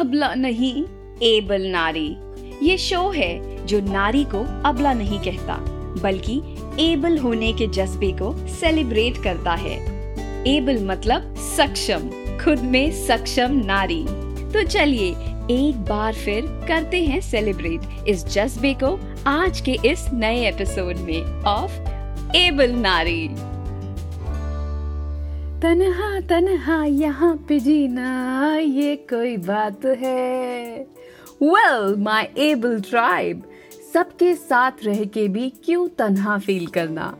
अबला नहीं। एबल नारी। ये शो है जो नारी को अबला नहीं कहता, बल्कि एबल होने के जज्बे को सेलिब्रेट करता है। एबल मतलब सक्षम, खुद में सक्षम नारी। तो चलिए, एक बार फिर करते हैं सेलिब्रेट इस जज्बे को आज के इस नए एपिसोड में ऑफ़ एबल नारी। तनहा तनहा यहाँ पे जीना, ये कोई बात है। वेल माई एबल ट्राइब सबके साथ रह के भी क्यों तनहा फील करना?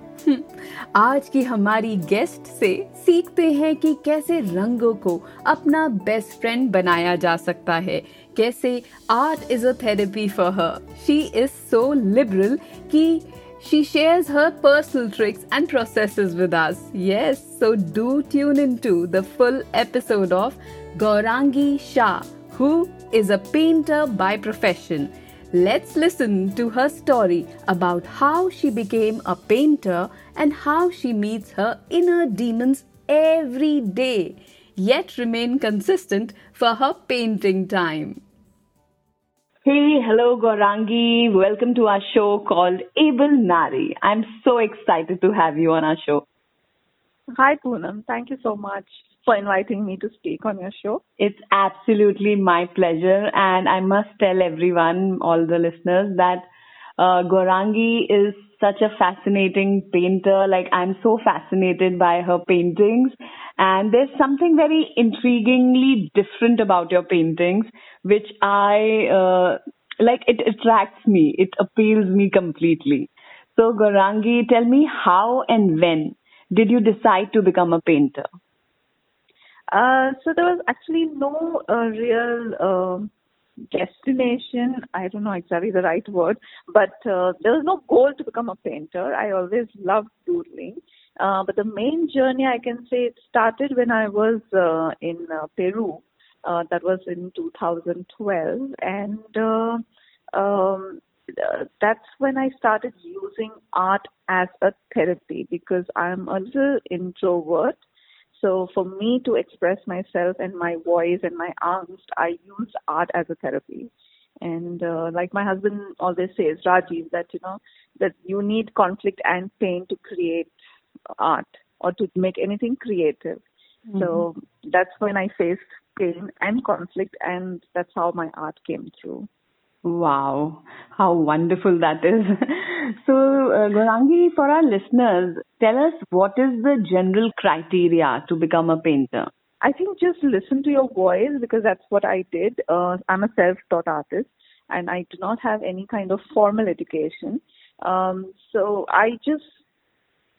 आज की हमारी गेस्ट से सीखते हैं कि कैसे रंगों को अपना बेस्ट फ्रेंड बनाया जा सकता है। कैसे art is a therapy for her she is so liberal कि she shares her personal tricks and processes with us. Yes, so do tune into the full episode of Gaurangi Shah, who is a painter by profession. Let's listen to her story about how she became a painter and how she meets her inner demons every day, yet remain consistent for her painting time. Hey, hello Gaurangi. Welcome to our show called Able Nari. I'm so excited to have you on our show. Hi Poonam. Thank you so much for inviting me to speak on your show. It's absolutely my pleasure. And I must tell everyone, all the listeners, that uh, Gaurangi is such a fascinating painter. Like, I'm so fascinated by her paintings. And there's something very intriguingly different about your paintings, which I, uh, like, it attracts me. It appeals me completely. So, Gaurangi, tell me how and when did you decide to become a painter? Uh, so there was actually no uh, real uh, destination. I don't know exactly the right word, but uh, there was no goal to become a painter. I always loved doodling. Uh, but the main journey, I can say, it started when I was uh, in uh, Peru. Uh, that was in 2012, and uh, um, that's when I started using art as a therapy because I'm a little introvert so for me to express myself and my voice and my angst, I use art as a therapy. And uh, like my husband always says, Rajiv, that you know that you need conflict and pain to create art or to make anything creative. Mm-hmm. So that's when I faced pain and conflict, and that's how my art came through. Wow, how wonderful that is. so, uh, Gaurangi, for our listeners, tell us what is the general criteria to become a painter? I think just listen to your voice because that's what I did. Uh, I'm a self taught artist and I do not have any kind of formal education. Um, so I just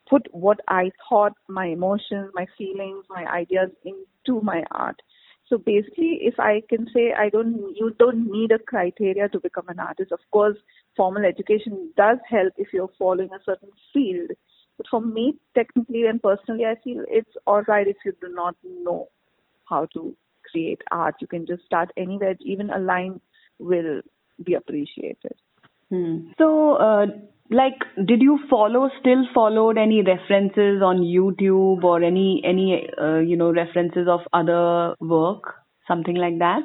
put what I thought, my emotions, my feelings, my ideas into my art. So basically, if I can say I don't, you don't need a criteria to become an artist. Of course, formal education does help if you're following a certain field. But for me, technically and personally, I feel it's alright if you do not know how to create art. You can just start anywhere. Even a line will be appreciated. Hmm. So, uh, like did you follow still followed any references on youtube or any any uh, you know references of other work something like that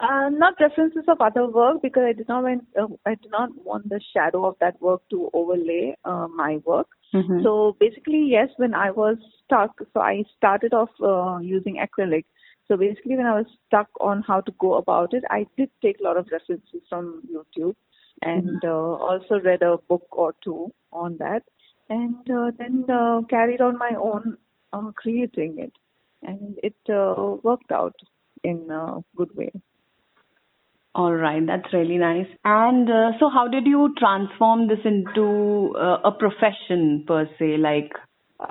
uh, not references of other work because I did not want uh, I did not want the shadow of that work to overlay uh, my work. Mm-hmm. So basically, yes, when I was stuck, so I started off uh, using acrylic. So basically, when I was stuck on how to go about it, I did take a lot of references from YouTube and uh, also read a book or two on that, and uh, then uh, carried on my own uh, creating it, and it uh, worked out in a good way. All right, that's really nice. And uh, so, how did you transform this into uh, a profession per se? Like,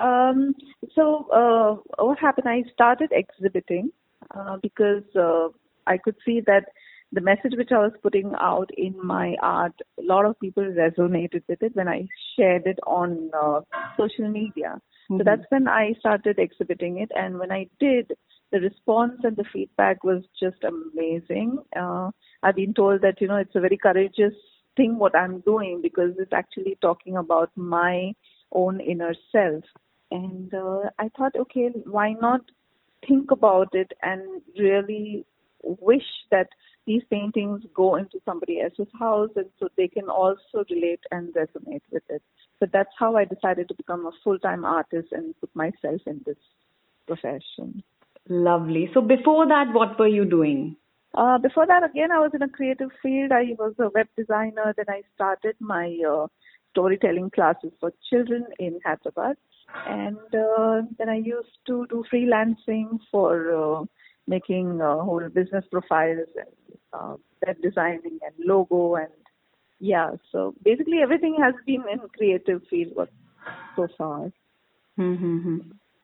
um, so uh, what happened? I started exhibiting uh, because uh, I could see that the message which I was putting out in my art, a lot of people resonated with it when I shared it on uh, social media. Mm-hmm. So that's when I started exhibiting it. And when I did, the response and the feedback was just amazing. Uh, I've been told that, you know, it's a very courageous thing what I'm doing because it's actually talking about my own inner self. And uh, I thought, okay, why not think about it and really wish that these paintings go into somebody else's house and so they can also relate and resonate with it. So that's how I decided to become a full-time artist and put myself in this profession. Lovely. So before that, what were you doing? Uh, before that, again, I was in a creative field. I was a web designer. Then I started my uh, storytelling classes for children in Hyderabad. And uh, then I used to do freelancing for uh, making uh, whole business profiles and uh, web designing and logo and yeah. So basically, everything has been in creative field so far. Mm-hmm.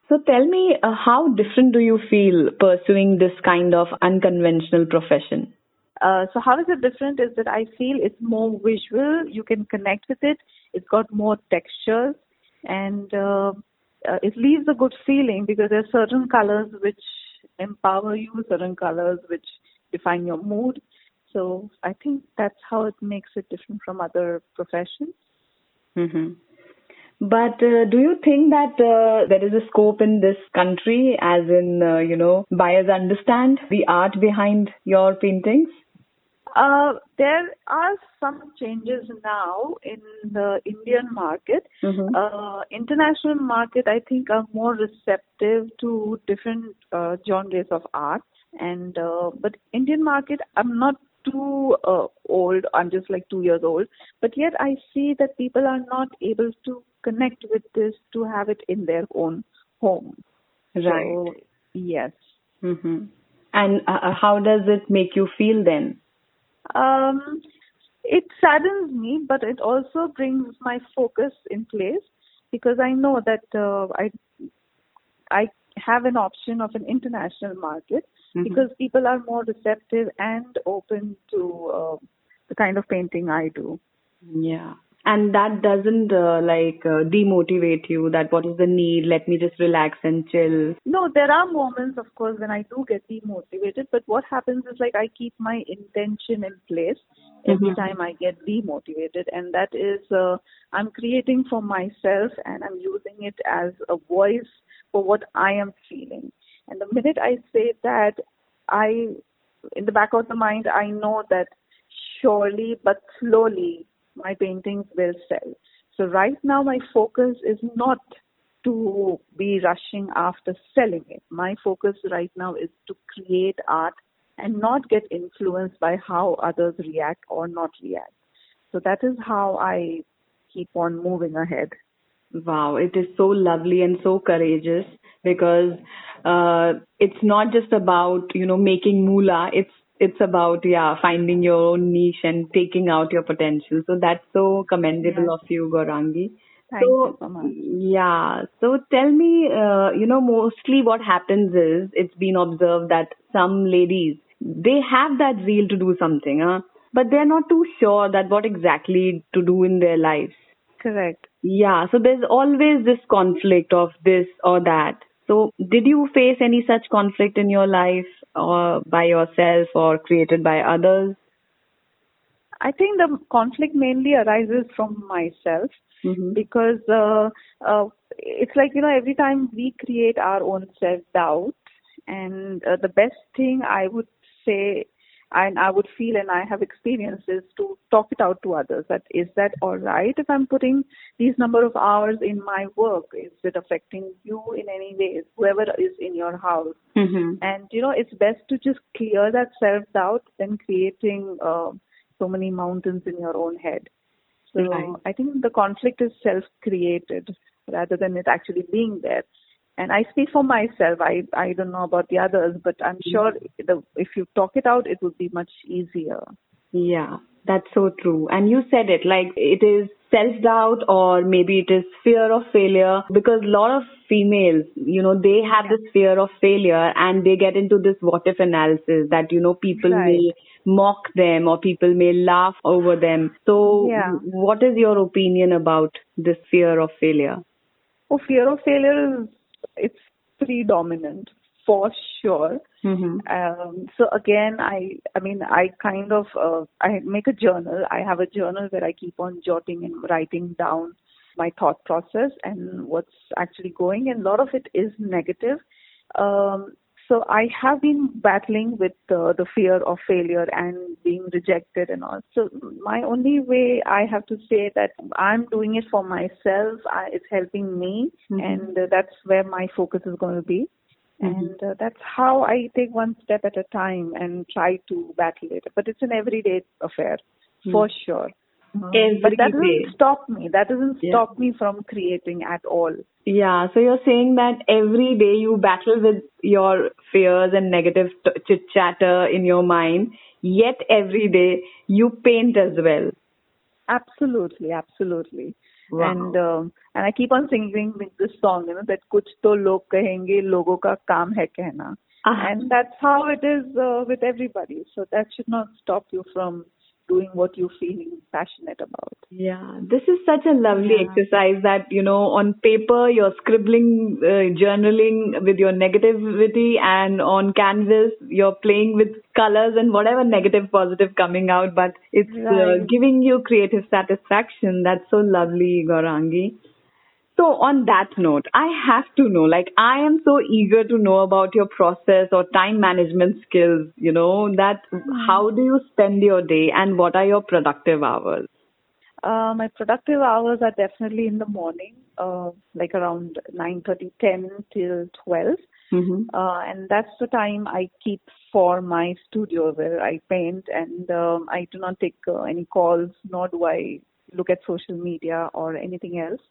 So tell me, uh, how different do you feel pursuing this kind of unconventional profession? Uh, so how is it different is that I feel it's more visual. You can connect with it. It's got more textures and uh, uh, it leaves a good feeling because there are certain colors which empower you, certain colors which define your mood. So I think that's how it makes it different from other professions. Mm-hmm. But uh, do you think that uh, there is a scope in this country, as in, uh, you know, buyers understand the art behind your paintings? Uh, there are some changes now in the Indian market. Mm-hmm. Uh, international market, I think, are more receptive to different uh, genres of art. And uh, but Indian market, I'm not too uh, old. I'm just like two years old. But yet, I see that people are not able to connect with this to have it in their own home. Right. So, yes. Mm-hmm. And uh, how does it make you feel then? Um, it saddens me, but it also brings my focus in place because I know that uh, I I have an option of an international market mm-hmm. because people are more receptive and open to uh, the kind of painting I do. Yeah and that doesn't uh, like uh, demotivate you that what is the need let me just relax and chill no there are moments of course when i do get demotivated but what happens is like i keep my intention in place every mm-hmm. time i get demotivated and that is uh, i'm creating for myself and i'm using it as a voice for what i am feeling and the minute i say that i in the back of the mind i know that surely but slowly my paintings will sell. So right now my focus is not to be rushing after selling it. My focus right now is to create art and not get influenced by how others react or not react. So that is how I keep on moving ahead. Wow, it is so lovely and so courageous because uh, it's not just about you know making moolah. It's it's about yeah finding your own niche and taking out your potential so that's so commendable yes. of you Gaurangi Thank so, you so much. Yeah. So tell me, uh, you know, mostly what happens is it's been observed that some ladies, they have that zeal to do something, huh? but they're not too sure that what exactly to do in their lives. Correct. Yeah. So there's always this conflict of this or that. So did you face any such conflict in your life? or by yourself or created by others? I think the conflict mainly arises from myself mm-hmm. because uh, uh, it's like you know every time we create our own self doubt, and uh, the best thing I would say and I would feel and I have experiences to talk it out to others that is that all right if I'm putting these number of hours in my work? Is it affecting you in any way? Whoever is in your house? Mm-hmm. and you know it's best to just clear that self doubt than creating uh, so many mountains in your own head. So right. I think the conflict is self created rather than it actually being there and I speak for myself. I I don't know about the others, but I'm mm-hmm. sure the, if you talk it out, it would be much easier. Yeah, that's so true. And you said it like it is self doubt or maybe it is fear of failure because a lot of females, you know, they have this fear of failure and they get into this what if analysis that, you know, people right. may mock them or people may laugh over them. So, yeah. what is your opinion about this fear of failure? Oh, fear of failure is it's predominant for sure. Mm-hmm. Um, so again, I I mean I kind of uh, I make a journal. I have a journal where I keep on jotting and writing down my thought process and what's actually going. And a lot of it is negative. Um, so I have been battling with uh, the fear of failure and being rejected and all. So my only way I have to say that I'm doing it for myself. I, it's helping me, Mhm. and uh, that's where my focus is going to be. Mhm. And uh, that's how I take one step at a time and try to battle it. But it's an everyday affair, for sure. But that doesn't stop me. That doesn't yeah. stop me from creating at all. Yeah. So you're saying that every day you battle with your fears and negative t- chit chatter in your mind, yet every day you paint as well. Absolutely, absolutely. Wow. And um, and I keep on singing with this song, you know, that kuch to log kahenge, logo ka kaam hai kehna. Uh-huh. And that's how it is uh, with everybody. So that should not stop you from doing what you feel passionate about. Yeah, this is such a lovely Yeah. exercise that, you know, on paper you're scribbling, uh, journaling with your negativity and on canvas you're playing with colors and whatever negative, positive coming out, but it's uh, giving you creative satisfaction. That's so lovely, Gaurangi. So on that note, I have to know, like I am so eager to know about your process or time management skills, you know, that how do you spend your day and what are your productive hours? Uh, my productive hours are definitely in the morning, uh, like around 9:30, 10 till 12. Mm-hmm. uh, and that's the time I keep for my studio where I paint, and um, I do not take uh, any calls, nor do I look at social media or anything else.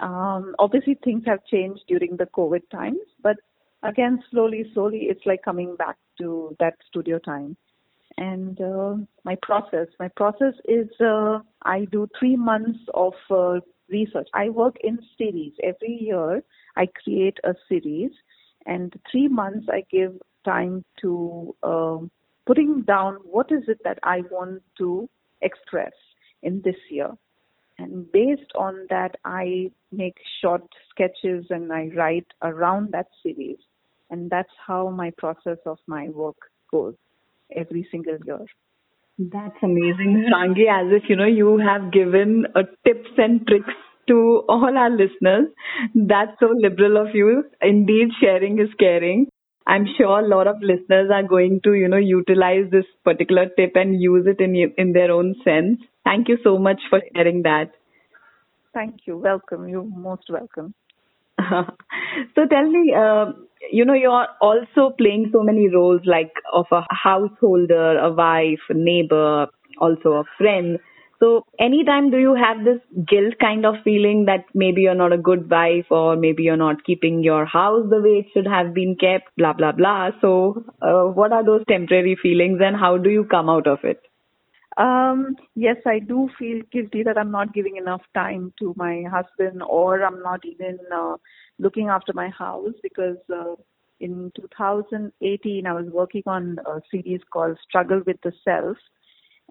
Um, obviously, things have changed during the COVID times, but again, slowly, slowly, it's like coming back to that studio time. And uh, my process, my process is uh, I do three months of uh, research. I work in series every year. I create a series, and three months I give time to um, putting down what is it that I want to express in this year. And based on that, I make short sketches and I write around that series. And that's how my process of my work goes every single year. That's amazing, Rangi. As if you know, you have given uh, tips and tricks to all our listeners. That's so liberal of you. Indeed, sharing is caring. I'm sure a lot of listeners are going to, you know, utilize this particular tip and use it in in their own sense. Thank you so much for sharing that. Thank you. Welcome. You're most welcome. so tell me, uh, you know, you're also playing so many roles like of a householder, a wife, a neighbor, also a friend. So anytime do you have this guilt kind of feeling that maybe you're not a good wife or maybe you're not keeping your house the way it should have been kept, blah, blah, blah. So uh, what are those temporary feelings and how do you come out of it? Um, yes, I do feel guilty that I'm not giving enough time to my husband or I'm not even uh, looking after my house because uh, in 2018 I was working on a series called Struggle with the Self.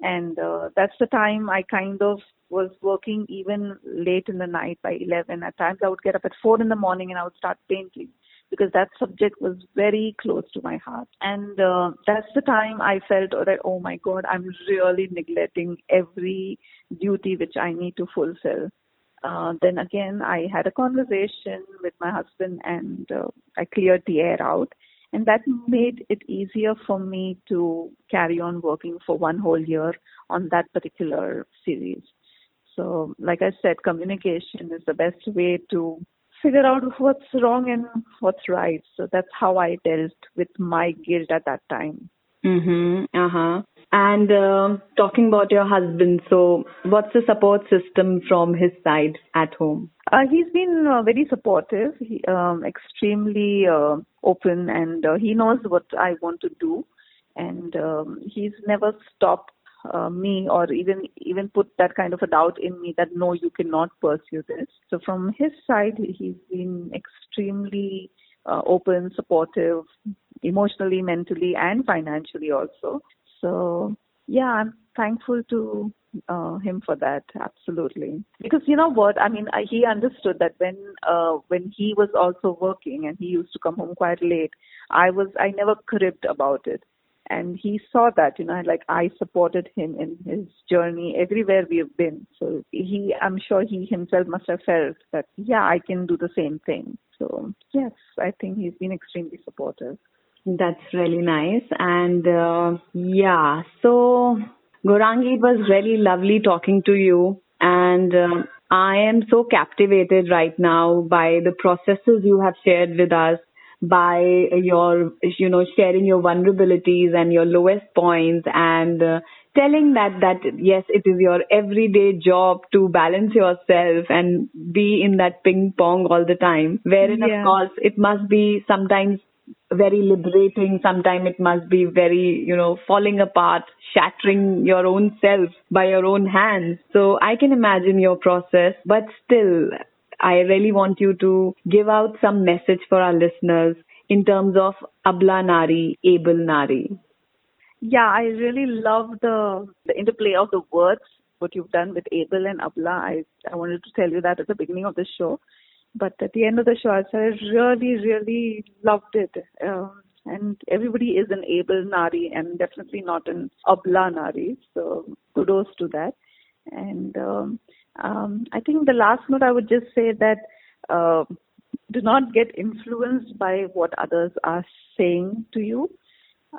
And uh, that's the time I kind of was working even late in the night by 11. At times I would get up at 4 in the morning and I would start painting because that subject was very close to my heart. And uh, that's the time I felt that, oh my God, I'm really neglecting every duty which I need to fulfill. Uh, then again, I had a conversation with my husband and uh, I cleared the air out. And that made it easier for me to carry on working for one whole year on that particular series. So, like I said, communication is the best way to figure out what's wrong and what's right. So that's how I dealt with my guilt at that time. Mm-hmm. Uh-huh. And um talking about your husband, so what's the support system from his side at home? Uh, he's been uh, very supportive, he, um, extremely uh, open, and uh, he knows what I want to do. And um, he's never stopped uh, me or even even put that kind of a doubt in me that no, you cannot pursue this. So from his side, he's been extremely uh, open, supportive, emotionally, mentally, and financially also. So yeah, I'm thankful to uh, him for that. Absolutely, because you know what? I mean, I, he understood that when uh, when he was also working and he used to come home quite late, I was I never cribbed about it and he saw that you know like i supported him in his journey everywhere we have been so he i'm sure he himself must have felt that yeah i can do the same thing so yes i think he's been extremely supportive That's really nice. And uh, yeah, so Gaurangi, it was really lovely talking to you. And uh, I am so captivated right now by the processes you have shared with us, by your, you know, sharing your vulnerabilities and your lowest points and uh, telling that, that yes, it is your everyday job to balance yourself and be in that ping pong all the time. Wherein, Yeah. of course, it must be sometimes very liberating. Sometimes it must be very, you know, falling apart, shattering your own self by your own hands. So I can imagine your process, but still, I really want you to give out some message for our listeners in terms of Abla Nari, Able Nari. Yeah, I really love the the interplay of the words. What you've done with Able and Abla. I I wanted to tell you that at the beginning of the show, but at the end of the show, I really really loved it. Um, and everybody is an able Nari and definitely not an Abla Nari. So kudos to that. And um, um, I think the last note I would just say that uh, do not get influenced by what others are saying to you.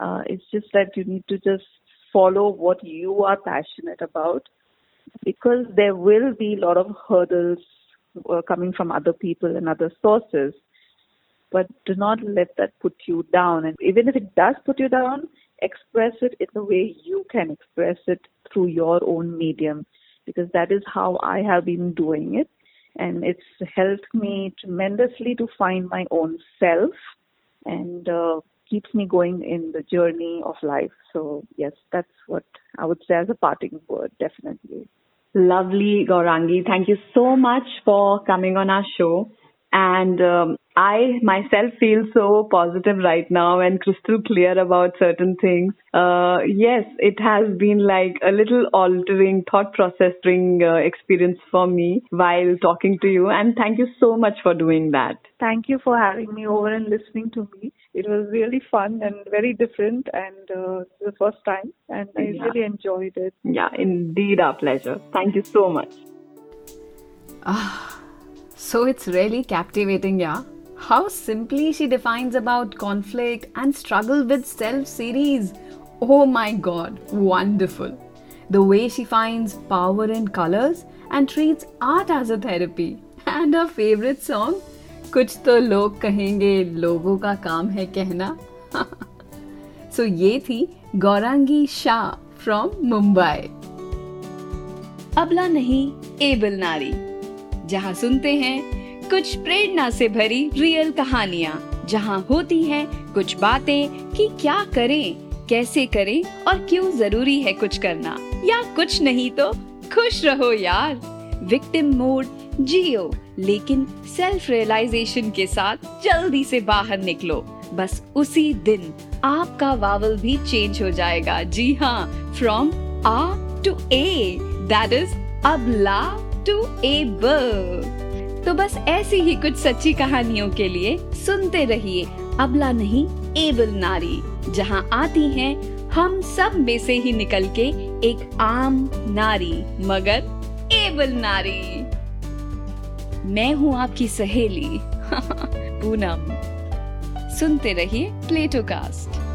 Uh, it's just that you need to just follow what you are passionate about because there will be a lot of hurdles uh, coming from other people and other sources. But do not let that put you down. And even if it does put you down, express it in the way you can express it through your own medium because that is how I have been doing it. And it's helped me tremendously to find my own self and uh, keeps me going in the journey of life. So, yes, that's what I would say as a parting word, definitely. Lovely, Gaurangi. Thank you so much for coming on our show. And um, I myself feel so positive right now and crystal clear about certain things. Uh, yes, it has been like a little altering thought processing uh, experience for me while talking to you. And thank you so much for doing that. Thank you for having me over and listening to me. It was really fun and very different, and uh, the first time, and I Yeah. really enjoyed it. Yeah, indeed, our pleasure. Thank you so much. Ah, So it's really captivating, yeah. How simply she defines about conflict and struggle with self series. Oh my god, wonderful. The way she finds power in colors and treats art as a therapy. And her favorite song, कुछ तो लोग कहेंगे, लोगों का काम है कहना। सो so, ये थी गौरांगी शाह फ्रॉम मुंबई अबला नहीं एबल नारी। जहाँ सुनते हैं, कुछ प्रेरणा से भरी रियल कहानियाँ। जहाँ होती हैं कुछ बातें कि क्या करें, कैसे करें और क्यों ज़रूरी है कुछ करना। या कुछ नहीं तो खुश रहो यार। विक्टिम मोड जियो। लेकिन सेल्फ रियलाइजेशन के साथ जल्दी से बाहर निकलो। बस उसी दिन आपका वावल भी चेंज हो जाएगा। जी हाँ from uh to A that is अबला टू एबल तो बस ऐसी ही कुछ सच्ची कहानियों के लिए सुनते रहिए अबला नहीं, एबल नारी, जहाँ आती हैं हम सब में से ही निकल के एक आम नारी, मगर एबल नारी। मैं हूँ आपकी सहेली। पूनम। सुनते रहिए प्लेटो कास्ट।